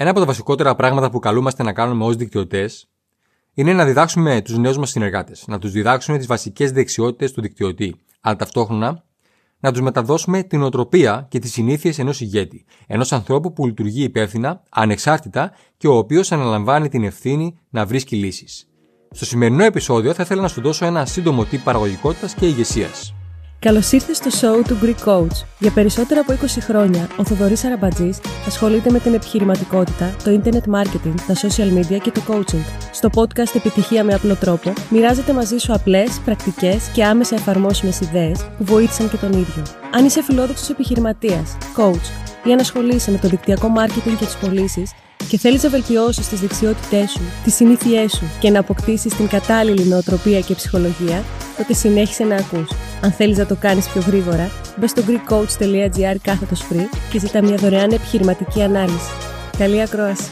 Ένα από τα βασικότερα πράγματα που καλούμαστε να κάνουμε ως δικτυωτές είναι να διδάξουμε τους νέους μας συνεργάτες, να τους διδάξουμε τις βασικές δεξιότητες του δικτυωτή, αλλά ταυτόχρονα να τους μεταδώσουμε την οτροπία και τις συνήθειες ενός ηγέτη, ενός ανθρώπου που λειτουργεί υπεύθυνα, ανεξάρτητα και ο οποίος αναλαμβάνει την ευθύνη να βρίσκει λύσεις. Στο σημερινό επεισόδιο θα ήθελα να σου δώσω ένα σύντομο τύπο παραγωγικότητας και ηγεσίας. Καλώς ήρθες στο show του Greek Coach. Για περισσότερα από 20 χρόνια, ο Θοδωρής Αραμπατζής ασχολείται με την επιχειρηματικότητα, το internet marketing, τα social media και το coaching. Στο podcast Επιτυχία με απλό τρόπο, μοιράζεται μαζί σου απλές, πρακτικές και άμεσα εφαρμόσιμες ιδέες που βοήθησαν και τον ίδιο. Αν είσαι φιλόδοξος επιχειρηματίας, coach ή αν ασχολείσαι με το δικτυακό marketing και τις πωλήσεις, και θέλεις να βελτιώσεις τις δεξιότητές σου, τις συνήθειές σου και να αποκτήσεις την κατάλληλη νοοτροπία και ψυχολογία, τότε συνέχισε να ακούς. Αν θέλεις να το κάνεις πιο γρήγορα, μπε στο greekcoach.gr κάθετος free και ζητά μια δωρεάν επιχειρηματική ανάλυση. Καλή ακρόαση.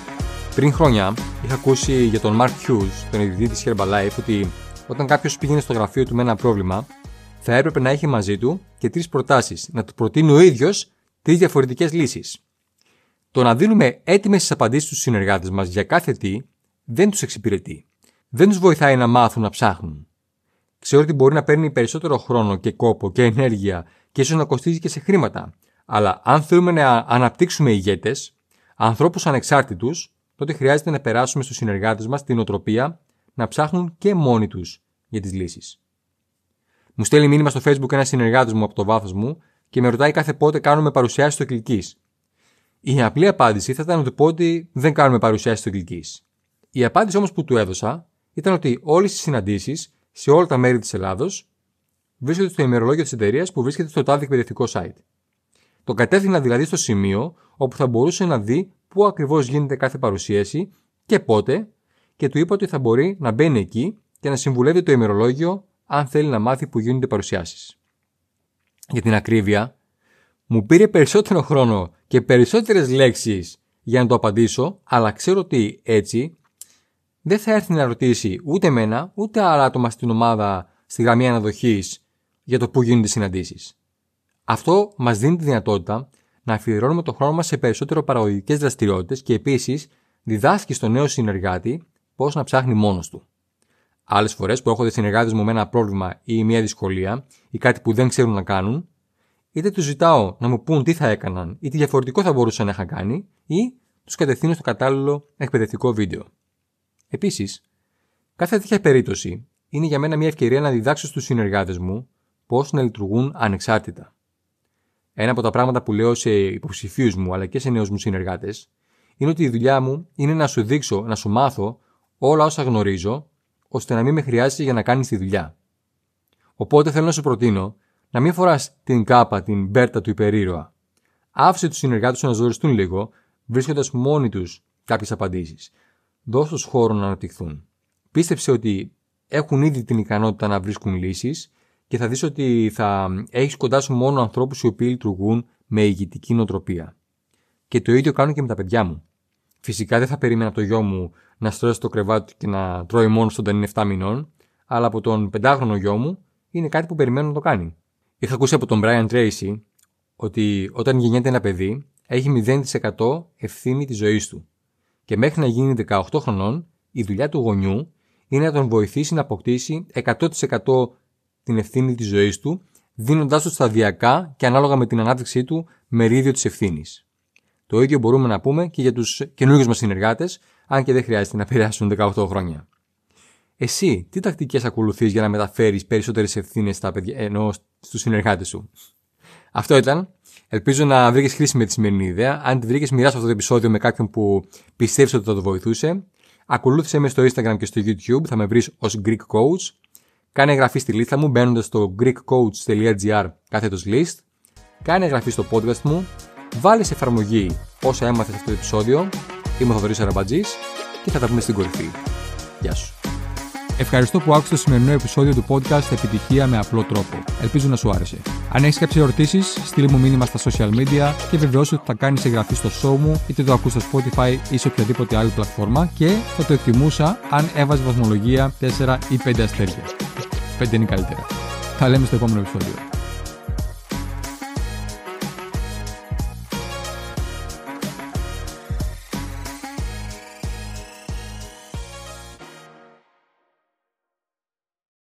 Πριν χρόνια είχα ακούσει για τον Mark Hughes, τον ιδρυτή της Herbalife, ότι όταν κάποιος πήγαινε στο γραφείο του με ένα πρόβλημα, θα έπρεπε να έχει μαζί του και τρεις προτάσεις, να του προτείνει ο ίδιος τρεις διαφορετικές λύσεις. Το να δίνουμε έτοιμες τις απαντήσεις στους συνεργάτες μας για κάθε τι δεν τους εξυπηρετεί. Δεν τους βοηθάει να μάθουν να ψάχνουν. Ξέρω ότι μπορεί να παίρνει περισσότερο χρόνο και κόπο και ενέργεια και ίσως να κοστίζει και σε χρήματα. Αλλά αν θέλουμε να αναπτύξουμε ηγέτες, ανθρώπους ανεξάρτητους, τότε χρειάζεται να περάσουμε στους συνεργάτες μας την οτροπία να ψάχνουν και μόνοι τους για τις λύσεις. Μου στέλνει μήνυμα στο Facebook ένας συνεργάτης μου από το βάθος μου και με ρωτάει κάθε πότε κάνουμε παρουσιάσεις στο κλική. Η απλή απάντηση θα ήταν να του πω ότι δεν κάνουμε παρουσιάσεις στο κλική. Η απάντηση όμως που του έδωσα ήταν ότι όλες οι συναντήσεις σε όλα τα μέρη της Ελλάδος βρίσκονται στο ημερολόγιο της εταιρείας που βρίσκεται στο τάδε εκπαιδευτικό site. Το κατεύθυνα δηλαδή στο σημείο όπου θα μπορούσε να δει πού ακριβώς γίνεται κάθε παρουσίαση και πότε, και του είπα ότι θα μπορεί να μπαίνει εκεί και να συμβουλεύει το ημερολόγιο αν θέλει να μάθει που γίνονται παρουσιάσεις. Για την ακρίβεια, μου πήρε περισσότερο χρόνο και περισσότερες λέξεις για να το απαντήσω, αλλά ξέρω ότι έτσι δεν θα έρθει να ρωτήσει ούτε εμένα, ούτε άλλα άτομα στην ομάδα στη γραμμή αναδοχής για το πού γίνονται συναντήσεις. Αυτό μας δίνει τη δυνατότητα να αφιερώνουμε το χρόνο μας σε περισσότερο παραγωγικές δραστηριότητες και επίσης διδάσκει στον νέο συνεργάτη πώς να ψάχνει μόνος του. Άλλες φορές που έρχονται συνεργάτες μου με ένα πρόβλημα ή μια δυσκολία ή κάτι που δεν ξέρουν να κάνουν, είτε τους ζητάω να μου πούν τι θα έκαναν ή τι διαφορετικό θα μπορούσαν να είχαν κάνει, ή τους κατευθύνω στο κατάλληλο εκπαιδευτικό βίντεο. Επίσης, κάθε τέτοια περίπτωση είναι για μένα μια ευκαιρία να διδάξω στους συνεργάτες μου πώς να λειτουργούν ανεξάρτητα. Ένα από τα πράγματα που λέω σε υποψηφίους μου αλλά και σε νέους μου συνεργάτες είναι ότι η δουλειά μου είναι να σου δείξω, να σου μάθω όλα όσα γνωρίζω, ώστε να μην με χρειάζεσαι για να κάνεις τη δουλειά. Οπότε θέλω να σου προτείνω να μην φοράς την κάπα, την μπέρτα του υπερήρωα. Άφησε τους συνεργάτες σου να ζοριστούν λίγο, βρίσκοντας μόνοι τους κάποιες απαντήσεις δώσ' τους χώρο να αναπτυχθούν. Πίστεψε ότι έχουν ήδη την ικανότητα να βρίσκουν λύσεις και θα δεις ότι θα έχεις κοντά σου μόνο ανθρώπους οι οποίοι λειτουργούν με ηγητική νοοτροπία. Και το ίδιο κάνω και με τα παιδιά μου. Φυσικά δεν θα περίμενα το γιο μου να στρώσει το κρεβάτι και να τρώει μόνος στον όταν είναι 7 μηνών, αλλά από τον πεντάχρονο γιο μου είναι κάτι που περιμένω να το κάνει. Είχα ακούσει από τον Brian Tracy ότι όταν γεννιέται ένα παιδί έχει 0% ευθύνη της ζωής του και μέχρι να γίνει 18 χρονών, η δουλειά του γονιού είναι να τον βοηθήσει να αποκτήσει 100% την ευθύνη της ζωής του, δίνοντάς του σταδιακά και ανάλογα με την ανάπτυξή του μερίδιο της ευθύνης. Το ίδιο μπορούμε να πούμε και για τους καινούργιους μας συνεργάτες, αν και δεν χρειάζεται να περάσουν 18 χρόνια. Εσύ, τι τακτικές ακολουθείς για να μεταφέρεις περισσότερες ευθύνες στα παιδιά, ενώ στους συνεργάτες σου; Αυτό ήταν. Ελπίζω να βρήκες χρήσιμη τη σημερινή ιδέα. Αν τη βρήκες, μοιράσου αυτό το επεισόδιο με κάποιον που πιστεύεις ότι θα το βοηθούσε. Ακολούθησε με στο Instagram και στο YouTube, θα με βρεις ως Greek Coach. Κάνε εγγραφή στη λίστα μου μπαίνοντας στο greekcoach.gr κάθετος list. Κάνε εγγραφή στο podcast μου. Βάλε σε εφαρμογή όσα έμαθες αυτό το επεισόδιο. Είμαι ο Θοδωρής Αραμπατζής και θα τα πούμε στην κορυφή. Γεια σου. Ευχαριστώ που άκουσες το σημερινό επεισόδιο του podcast Επιτυχία με απλό τρόπο. Ελπίζω να σου άρεσε. Αν έχεις κάποιες ερωτήσεις, στείλ μου μήνυμα στα social media και βεβαιώσου ότι θα κάνεις εγγραφή στο show μου, είτε το ακούς στο Spotify ή σε οποιαδήποτε άλλη πλατφόρμα και θα το εκτιμούσα αν έβαζες βαθμολογία 4 ή 5 αστέρια. 5 είναι καλύτερα. Θα λέμε στο επόμενο επεισόδιο.